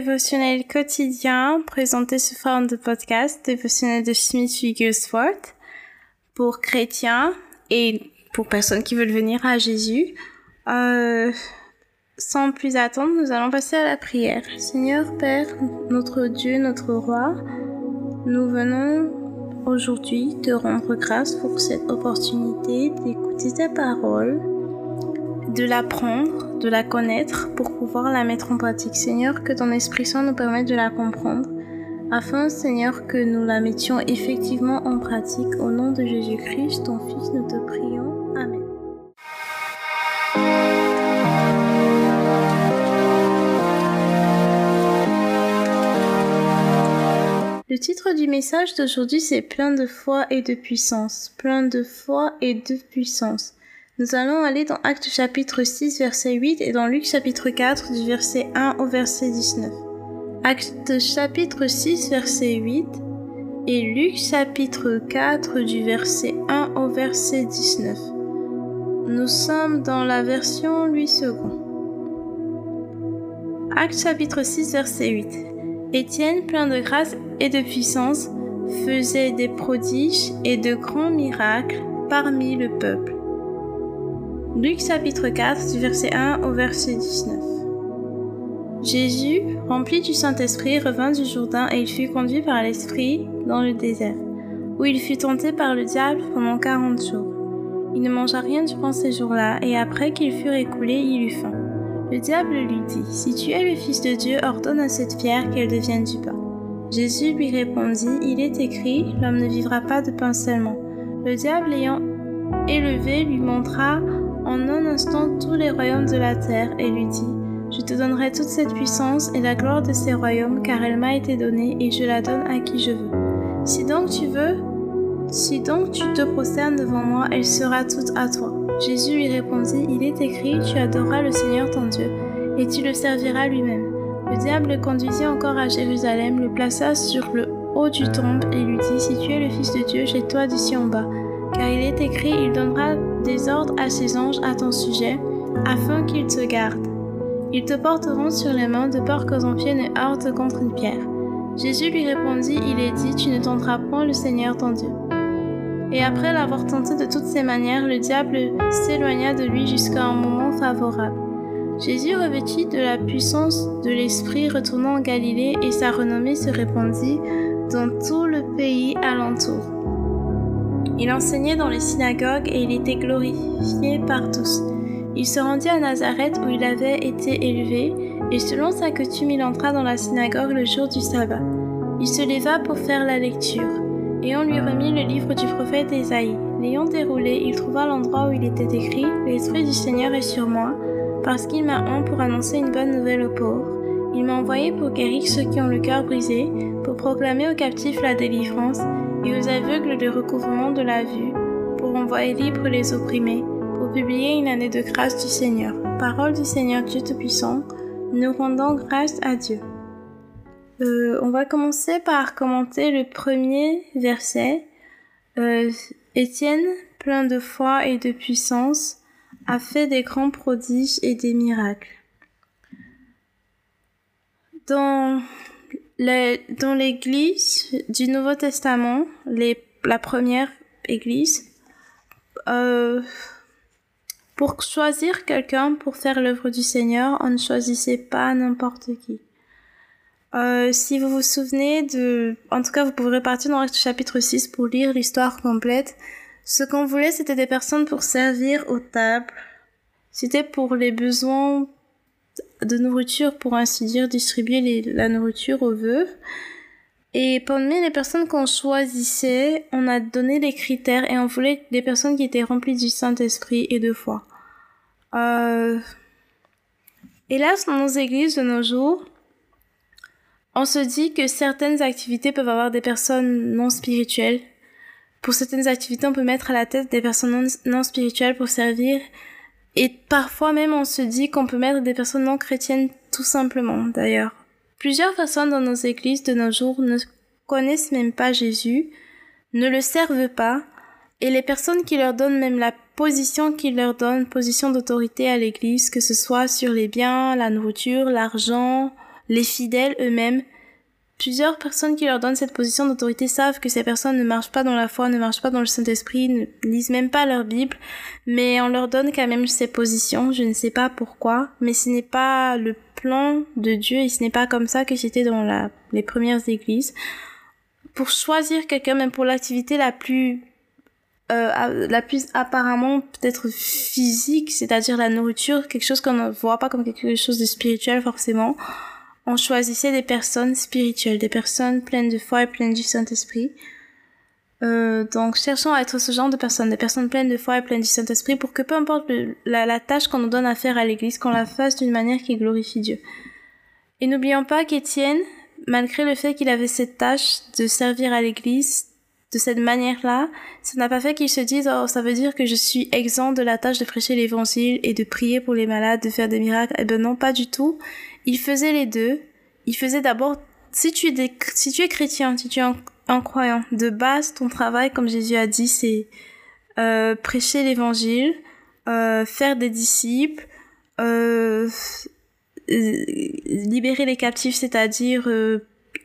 dévotionnel quotidien présenté sous forme de podcast, dévotionnel de Smith Wigglesworth pour chrétiens et pour personnes qui veulent venir à Jésus. Euh, sans plus attendre, nous allons passer à la prière. Seigneur Père, notre Dieu, notre Roi, nous venons aujourd'hui te rendre grâce pour cette opportunité d'écouter ta parole de l'apprendre, de la connaître pour pouvoir la mettre en pratique. Seigneur, que ton Esprit Saint nous permette de la comprendre, afin, Seigneur, que nous la mettions effectivement en pratique. Au nom de Jésus-Christ, ton Fils, nous te prions. Amen. Le titre du message d'aujourd'hui, c'est plein de foi et de puissance. Plein de foi et de puissance. Nous allons aller dans Actes chapitre 6 verset 8 et dans Luc chapitre 4 du verset 1 au verset 19. Actes chapitre 6 verset 8 et Luc chapitre 4 du verset 1 au verset 19. Nous sommes dans la version Louis II. Actes chapitre 6 verset 8. Étienne, plein de grâce et de puissance, faisait des prodiges et de grands miracles parmi le peuple. Luc chapitre 4 du verset 1 au verset 19. Jésus, rempli du Saint-Esprit, revint du Jourdain et il fut conduit par l'Esprit dans le désert, où il fut tenté par le diable pendant quarante jours. Il ne mangea rien durant ces jours-là, et après qu'il fut écoulé, il eut faim. Le diable lui dit, Si tu es le Fils de Dieu, ordonne à cette pierre qu'elle devienne du pain. Jésus lui répondit, Il est écrit, L'homme ne vivra pas de pain seulement. Le diable ayant élevé lui montra en un instant tous les royaumes de la terre et lui dit, Je te donnerai toute cette puissance et la gloire de ces royaumes, car elle m'a été donnée et je la donne à qui je veux. Si donc tu veux, si donc tu te prosternes devant moi, elle sera toute à toi. Jésus lui répondit, Il est écrit, tu adoreras le Seigneur ton Dieu, et tu le serviras lui-même. Le diable le conduisit encore à Jérusalem, le plaça sur le haut du tombe et lui dit, Si tu es le Fils de Dieu, jette-toi d'ici en bas car il est écrit, il donnera des ordres à ses anges à ton sujet, afin qu'ils te gardent. Ils te porteront sur les mains de peur que ton pied ne heurte contre une pierre. Jésus lui répondit, il est dit, tu ne tenteras point le Seigneur ton Dieu. Et après l'avoir tenté de toutes ses manières, le diable s'éloigna de lui jusqu'à un moment favorable. Jésus revêtit de la puissance de l'Esprit retourna en Galilée et sa renommée se répandit dans tout le pays alentour. Il enseignait dans les synagogues et il était glorifié par tous. Il se rendit à Nazareth où il avait été élevé, et selon sa coutume il entra dans la synagogue le jour du sabbat. Il se leva pour faire la lecture, et on lui remit le livre du prophète Ésaïe. L'ayant déroulé, il trouva l'endroit où il était écrit L'Esprit du Seigneur est sur moi, parce qu'il m'a oint pour annoncer une bonne nouvelle aux pauvres. Il m'a envoyé pour guérir ceux qui ont le cœur brisé, pour proclamer aux captifs la délivrance et aux aveugles le recouvrement de la vue, pour envoyer libres les opprimés, pour publier une année de grâce du Seigneur. Parole du Seigneur Dieu Tout-Puissant, nous rendons grâce à Dieu. Euh, on va commencer par commenter le premier verset. Euh, Étienne, plein de foi et de puissance, a fait des grands prodiges et des miracles. Dans dans l'église du Nouveau Testament, les, la première église, euh, pour choisir quelqu'un pour faire l'œuvre du Seigneur, on ne choisissait pas n'importe qui. Euh, si vous vous souvenez de, en tout cas, vous pouvez partir dans le chapitre 6 pour lire l'histoire complète. Ce qu'on voulait, c'était des personnes pour servir aux tables. C'était pour les besoins de nourriture, pour ainsi dire, distribuer la nourriture aux veuves. Et parmi les personnes qu'on choisissait, on a donné les critères et on voulait des personnes qui étaient remplies du Saint-Esprit et de foi. Euh... Hélas, dans nos églises de nos jours, on se dit que certaines activités peuvent avoir des personnes non spirituelles. Pour certaines activités, on peut mettre à la tête des personnes non spirituelles pour servir et parfois même on se dit qu'on peut mettre des personnes non chrétiennes tout simplement d'ailleurs. Plusieurs personnes dans nos églises de nos jours ne connaissent même pas Jésus, ne le servent pas, et les personnes qui leur donnent même la position qu'ils leur donnent, position d'autorité à l'église, que ce soit sur les biens, la nourriture, l'argent, les fidèles eux-mêmes, plusieurs personnes qui leur donnent cette position d'autorité savent que ces personnes ne marchent pas dans la foi, ne marchent pas dans le Saint-Esprit, ne lisent même pas leur Bible, mais on leur donne quand même ces positions. Je ne sais pas pourquoi, mais ce n'est pas le plan de Dieu et ce n'est pas comme ça que c'était dans la, les premières églises. Pour choisir quelqu'un, même pour l'activité la plus euh, la plus apparemment peut-être physique, c'est-à-dire la nourriture, quelque chose qu'on ne voit pas comme quelque chose de spirituel forcément. On choisissait des personnes spirituelles, des personnes pleines de foi et pleines du Saint-Esprit. Euh, donc cherchons à être ce genre de personnes, des personnes pleines de foi et pleines du Saint-Esprit pour que peu importe la, tâche qu'on nous donne à faire à l'Église, qu'on la fasse d'une manière qui glorifie Dieu. Et n'oublions pas qu'Étienne, malgré le fait qu'il avait cette tâche de servir à l'Église, de cette manière-là, ça n'a pas fait qu'ils se disent oh ça veut dire que je suis exempt de la tâche de prêcher l'évangile et de prier pour les malades, de faire des miracles. Eh ben non, pas du tout. Il faisait les deux. Il faisait d'abord si tu es si tu es chrétien, si tu es un, croyant, de base ton travail comme Jésus a dit c'est euh, prêcher l'évangile, euh, faire des disciples, euh, libérer les captifs, c'est-à-dire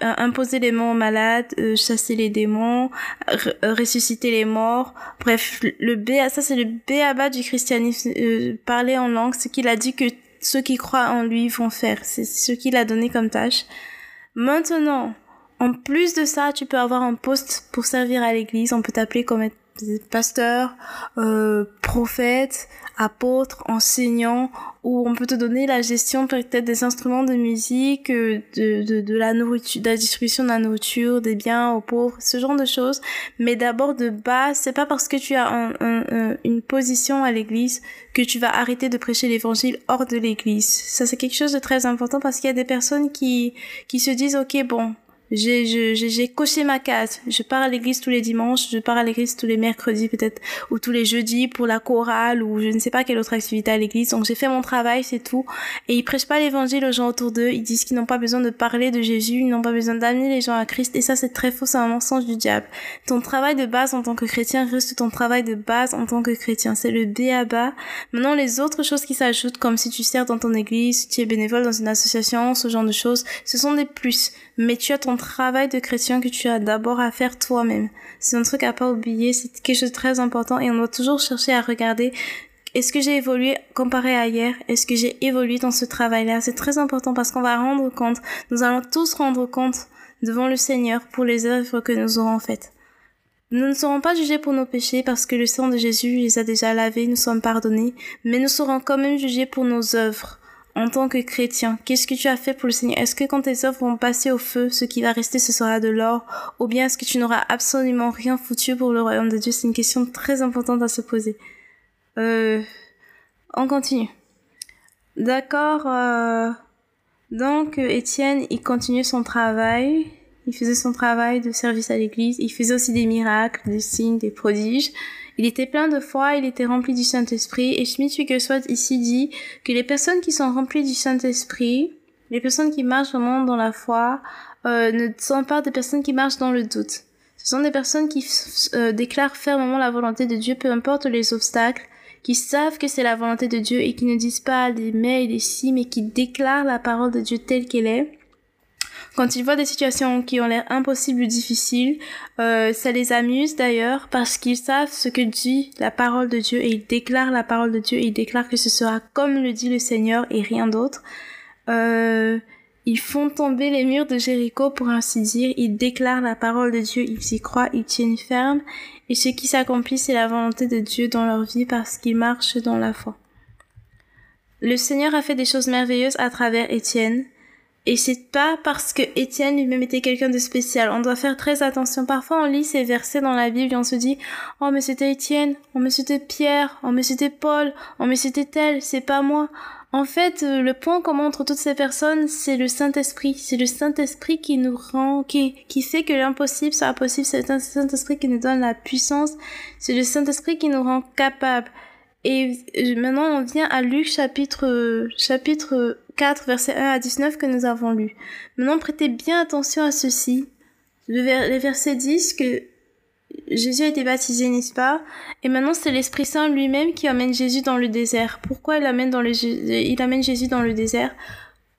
euh, imposer les mots aux malades, euh, chasser les démons, euh, ressusciter les morts. Bref, le B, ça c'est le béaba du christianisme, parler en langue, ce qu'il a dit que ceux qui croient en lui vont faire. C'est ce qu'il a donné comme tâche. Maintenant, en plus de ça, tu peux avoir un poste pour servir à l'église. On peut t'appeler comme pasteur, euh, prophète, apôtre, enseignant, où on peut te donner la gestion peut-être des instruments de musique, euh, de, de, de, la nourriture, de la distribution de la nourriture, des biens aux pauvres, ce genre de choses. Mais d'abord de base, c'est pas parce que tu as un, une position à l'église que tu vas arrêter de prêcher l'évangile hors de l'église. Ça c'est quelque chose de très important parce qu'il y a des personnes qui, qui se disent, ok, bon, j'ai coché ma case. Je pars à l'église tous les dimanches, je pars à l'église tous les mercredis peut-être ou tous les jeudis pour la chorale ou je ne sais pas quelle autre activité à l'église. Donc j'ai fait mon travail, c'est tout. Et ils prêchent pas l'évangile aux gens autour d'eux. Ils disent qu'ils n'ont pas besoin de parler de Jésus, ils n'ont pas besoin d'amener les gens à Christ. Et ça c'est très faux, c'est un mensonge du diable. Ton travail de base en tant que chrétien reste ton travail de base en tant que chrétien. C'est le B à bas. Maintenant les autres choses qui s'ajoutent comme si tu sers dans ton église, si tu es bénévole dans une association, ce genre de choses, ce sont des plus. Mais tu as ton travail de chrétien que tu as d'abord à faire toi-même. C'est un truc à pas oublier, c'est quelque chose de très important et on doit toujours chercher à regarder est-ce que j'ai évolué comparé à hier? Est-ce que j'ai évolué dans ce travail-là? C'est très important parce qu'on va rendre compte, nous allons tous rendre compte devant le Seigneur pour les œuvres que nous aurons faites. Nous ne serons pas jugés pour nos péchés parce que le sang de Jésus les a déjà lavés, nous sommes pardonnés, mais nous serons quand même jugés pour nos œuvres en tant que chrétien, qu'est-ce que tu as fait pour le Seigneur? Est-ce que quand tes œuvres vont passer au feu, ce qui va rester, ce sera de l'or? Ou bien est-ce que tu n'auras absolument rien foutu pour le royaume de Dieu? C'est une question très importante à se poser. Euh, on continue. D'accord. Euh, donc, Étienne, il continuait son travail. Il faisait son travail de service à l'église. Il faisait aussi des miracles, des signes, des prodiges. Il était plein de foi, il était rempli du Saint-Esprit, et Schmidt Wigglesworth ici dit que les personnes qui sont remplies du Saint-Esprit, les personnes qui marchent vraiment dans la foi, euh, ne sont pas des personnes qui marchent dans le doute. Ce sont des personnes qui euh, déclarent fermement la volonté de Dieu, peu importe les obstacles, qui savent que c'est la volonté de Dieu et qui ne disent pas des mais et des si, mais qui déclarent la parole de Dieu telle qu'elle est quand ils voient des situations qui ont l'air impossibles ou difficiles, euh, ça les amuse d'ailleurs parce qu'ils savent ce que dit la parole de Dieu et ils déclarent la parole de Dieu et ils déclarent que ce sera comme le dit le Seigneur et rien d'autre. Euh, ils font tomber les murs de Jéricho pour ainsi dire, ils déclarent la parole de Dieu, ils y croient, ils tiennent ferme et ce qui s'accomplit c'est la volonté de Dieu dans leur vie parce qu'ils marchent dans la foi. Le Seigneur a fait des choses merveilleuses à travers Étienne. Et c'est pas parce que Étienne lui-même était quelqu'un de spécial. On doit faire très attention. Parfois, on lit ces versets dans la Bible et on se dit, oh, mais c'était Étienne, oh, mais c'était Pierre, oh, mais c'était Paul, oh, mais c'était tel, c'est pas moi. En fait, euh, le point commun entre toutes ces personnes, c'est le Saint-Esprit. C'est le Saint-Esprit qui nous rend, qui, qui fait que l'impossible soit possible. C'est le Saint-Esprit qui nous donne la puissance. C'est le Saint-Esprit qui nous rend capable. Et euh, maintenant, on vient à Luc chapitre, chapitre 4, versets 1 à 19 que nous avons lu. Maintenant, prêtez bien attention à ceci. Le les versets disent que Jésus a été baptisé, n'est-ce pas? Et maintenant, c'est l'Esprit Saint lui-même qui amène Jésus dans le désert. Pourquoi il amène, dans le, il amène Jésus dans le désert?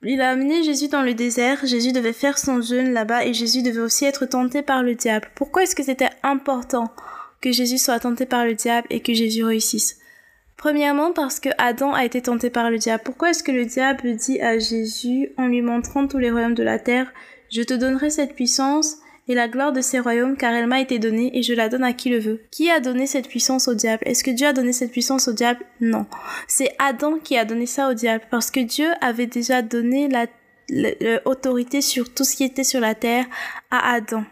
Il a amené Jésus dans le désert, Jésus devait faire son jeûne là-bas et Jésus devait aussi être tenté par le diable. Pourquoi est-ce que c'était important que Jésus soit tenté par le diable et que Jésus réussisse? Premièrement parce que Adam a été tenté par le diable. Pourquoi est-ce que le diable dit à Jésus en lui montrant tous les royaumes de la terre, je te donnerai cette puissance et la gloire de ces royaumes car elle m'a été donnée et je la donne à qui le veut. Qui a donné cette puissance au diable? Est-ce que Dieu a donné cette puissance au diable? Non. C'est Adam qui a donné ça au diable parce que Dieu avait déjà donné la l'autorité sur tout ce qui était sur la terre à Adam.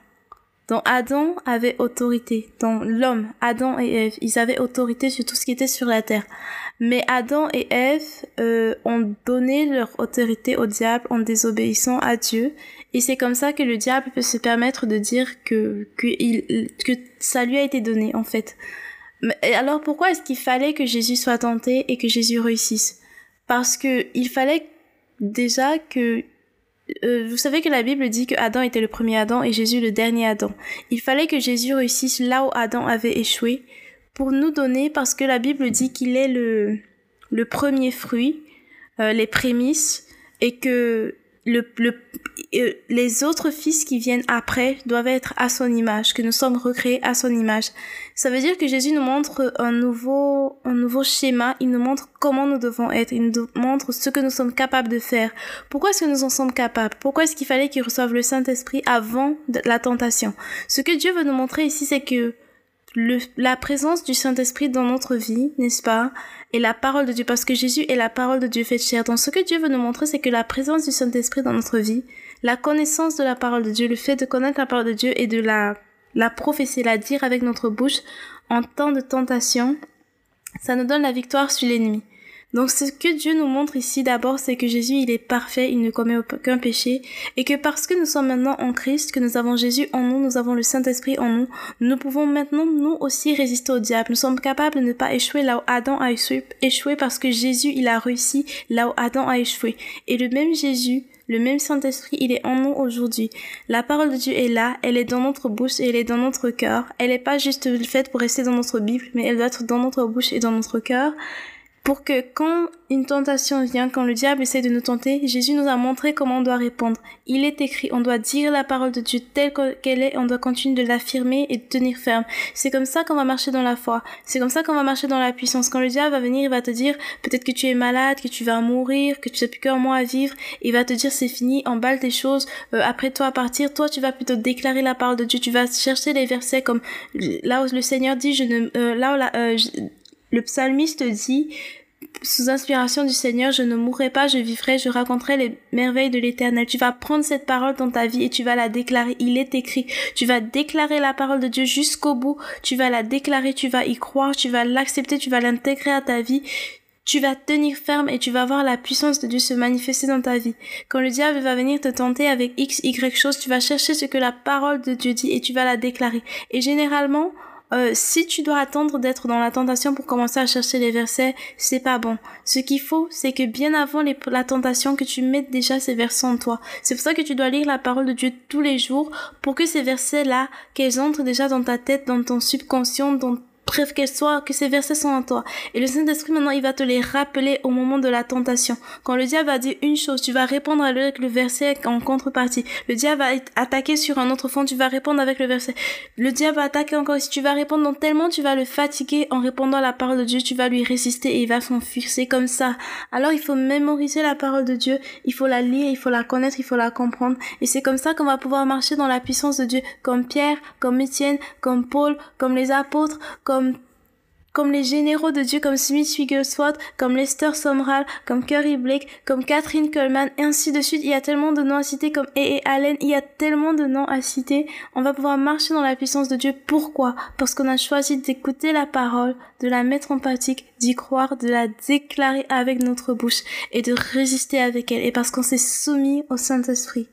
Donc Adam avait autorité. Donc l'homme, Adam et Ève, ils avaient autorité sur tout ce qui était sur la terre. Mais Adam et Ève euh, ont donné leur autorité au diable en désobéissant à Dieu et c'est comme ça que le diable peut se permettre de dire que, que, il, que ça lui a été donné, en fait. Mais alors pourquoi est-ce qu'il fallait que Jésus soit tenté et que Jésus réussisse? Parce que il fallait déjà que euh, vous savez que la Bible dit que Adam était le premier Adam et Jésus le dernier Adam. Il fallait que Jésus réussisse là où Adam avait échoué pour nous donner, parce que la Bible dit qu'il est le, le premier fruit, euh, les prémices, et que le, le, euh, les autres fils qui viennent après doivent être à son image, que nous sommes recréés à son image. Ça veut dire que Jésus nous montre un nouveau, un nouveau schéma, il nous montre comment nous devons être, il nous montre ce que nous sommes capables de faire. Pourquoi est-ce que nous en sommes capables? Pourquoi est-ce qu'il fallait qu'il reçoive le Saint-Esprit avant la tentation? Ce que Dieu veut nous montrer ici, c'est que le, la présence du Saint-Esprit dans notre vie, n'est-ce pas, et la parole de Dieu, parce que Jésus est la parole de Dieu faite chair. Donc ce que Dieu veut nous montrer, c'est que la présence du Saint-Esprit dans notre vie, la connaissance de la parole de Dieu, le fait de connaître la parole de Dieu et de la, la professer, la dire avec notre bouche en temps de tentation, ça nous donne la victoire sur l'ennemi. Donc ce que Dieu nous montre ici d'abord, c'est que Jésus, il est parfait, il ne commet aucun péché, et que parce que nous sommes maintenant en Christ, que nous avons Jésus en nous, nous avons le Saint-Esprit en nous, nous pouvons maintenant nous aussi résister au diable. Nous sommes capables de ne pas échouer là où Adam a échoué, parce que Jésus, il a réussi là où Adam a échoué. Et le même Jésus, le même Saint-Esprit, il est en nous aujourd'hui. La parole de Dieu est là, elle est dans notre bouche et elle est dans notre cœur. Elle n'est pas juste faite pour rester dans notre Bible, mais elle doit être dans notre bouche et dans notre cœur pour que quand une tentation vient, quand le diable essaie de nous tenter, Jésus nous a montré comment on doit répondre. Il est écrit, on doit dire la parole de Dieu telle qu'elle est, on doit continuer de l'affirmer et de tenir ferme. C'est comme ça qu'on va marcher dans la foi. C'est comme ça qu'on va marcher dans la puissance. Quand le diable va venir, il va te dire peut-être que tu es malade, que tu vas mourir, que tu n'as plus qu'un mois à vivre. Il va te dire c'est fini, emballe tes choses, euh, après toi à partir. Toi, tu vas plutôt déclarer la parole de Dieu. Tu vas chercher les versets comme là où le Seigneur dit, je ne, euh, là où la, euh, le psalmiste dit, sous inspiration du Seigneur, je ne mourrai pas, je vivrai, je raconterai les merveilles de l'éternel. Tu vas prendre cette parole dans ta vie et tu vas la déclarer. Il est écrit. Tu vas déclarer la parole de Dieu jusqu'au bout. Tu vas la déclarer, tu vas y croire, tu vas l'accepter, tu vas l'intégrer à ta vie. Tu vas tenir ferme et tu vas voir la puissance de Dieu se manifester dans ta vie. Quand le diable va venir te tenter avec X, Y chose, tu vas chercher ce que la parole de Dieu dit et tu vas la déclarer. Et généralement, euh, si tu dois attendre d'être dans la tentation pour commencer à chercher les versets, c'est pas bon. Ce qu'il faut, c'est que bien avant la tentation, que tu mettes déjà ces versets en toi. C'est pour ça que tu dois lire la parole de Dieu tous les jours pour que ces versets-là, qu'elles entrent déjà dans ta tête, dans ton subconscient, dans bref qu'elle soit, que ces versets sont en toi. Et le Saint-Esprit maintenant, il va te les rappeler au moment de la tentation. Quand le diable va dire une chose, tu vas répondre avec le verset en contrepartie. Le diable va attaquer sur un autre fond, tu vas répondre avec le verset. Le diable va attaquer encore, si tu vas répondre donc tellement tu vas le fatiguer en répondant à la parole de Dieu, tu vas lui résister et il va s'enfuir. C'est comme ça. Alors il faut mémoriser la parole de Dieu, il faut la lire, il faut la connaître, il faut la comprendre. Et c'est comme ça qu'on va pouvoir marcher dans la puissance de Dieu, comme Pierre, comme Étienne, comme Paul, comme les apôtres, comme comme les généraux de Dieu comme Smith Wigglesworth, comme Lester Sumrall, comme Curry Blake, comme Catherine Coleman, et ainsi de suite. Il y a tellement de noms à citer comme A.A. Allen, il y a tellement de noms à citer. On va pouvoir marcher dans la puissance de Dieu. Pourquoi? Parce qu'on a choisi d'écouter la parole, de la mettre en pratique, d'y croire, de la déclarer avec notre bouche et de résister avec elle. Et parce qu'on s'est soumis au Saint-Esprit.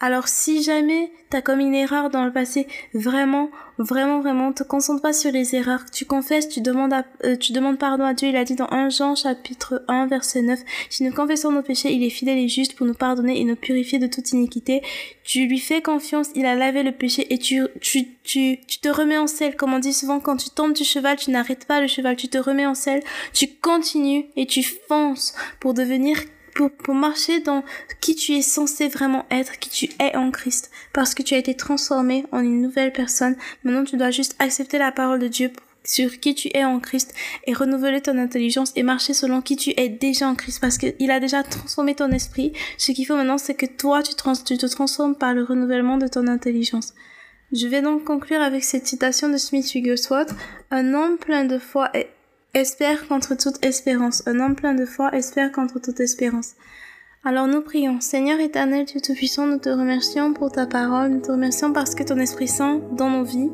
Alors si jamais t'as commis une erreur dans le passé, vraiment, vraiment, vraiment, te concentre pas sur les erreurs. Tu confesses, tu demandes, euh, tu demandes pardon à Dieu. Il a dit dans 1 Jean chapitre 1 verset 9, si nous confessons nos péchés, il est fidèle et juste pour nous pardonner et nous purifier de toute iniquité. Tu lui fais confiance, il a lavé le péché et tu, tu, tu, tu te remets en selle. Comme on dit souvent, quand tu tombes du cheval, tu n'arrêtes pas le cheval, tu te remets en selle, tu continues et tu fonces pour devenir pour, pour marcher dans qui tu es censé vraiment être, qui tu es en Christ, parce que tu as été transformé en une nouvelle personne. Maintenant, tu dois juste accepter la parole de Dieu sur qui tu es en Christ et renouveler ton intelligence et marcher selon qui tu es déjà en Christ parce qu'il a déjà transformé ton esprit. Ce qu'il faut maintenant, c'est que toi, tu, te transformes par le renouvellement de ton intelligence. Je vais donc conclure avec cette citation de Smith Wigglesworth. Un homme plein de foi espère contre toute espérance. Un homme plein de foi espère contre toute espérance. Alors nous prions. Seigneur éternel, Dieu Tout-Puissant, nous te remercions pour ta parole. Nous te remercions parce que ton Esprit Saint dans nos vies,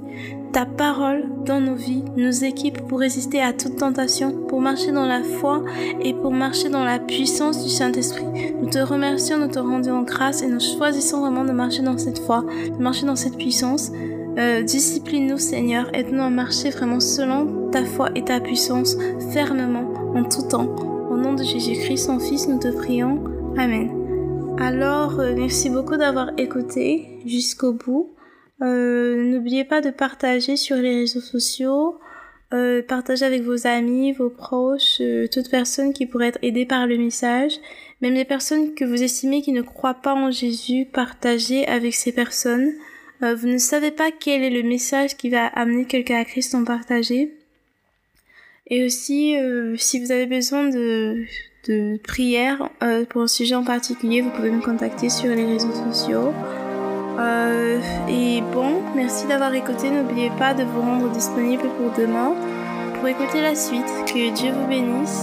ta parole dans nos vies, nous équipe pour résister à toute tentation, pour marcher dans la foi et pour marcher dans la puissance du Saint-Esprit. Nous te remercions, nous te rendons grâce et nous choisissons vraiment de marcher dans cette foi, de marcher dans cette puissance. Euh, discipline-nous Seigneur, aide-nous à marcher vraiment selon ta foi et ta puissance, fermement, en tout temps. Au nom de Jésus-Christ, son Fils, nous te prions. Amen. Alors, euh, merci beaucoup d'avoir écouté jusqu'au bout. Euh, N'oubliez pas de partager sur les réseaux sociaux, euh, avec vos amis, vos proches, toute personne qui pourrait être aidée par le message. Même les personnes que vous estimez qui ne croient pas en Jésus, partagez avec ces personnes. Euh, vous ne savez pas quel est le message qui va amener quelqu'un à Christ, en partager. Et aussi, si vous avez besoin de, de prière euh, pour un sujet en particulier, vous pouvez me contacter sur les réseaux sociaux. Euh, et bon, merci d'avoir écouté. N'oubliez pas de vous rendre disponible pour demain pour écouter la suite. Que Dieu vous bénisse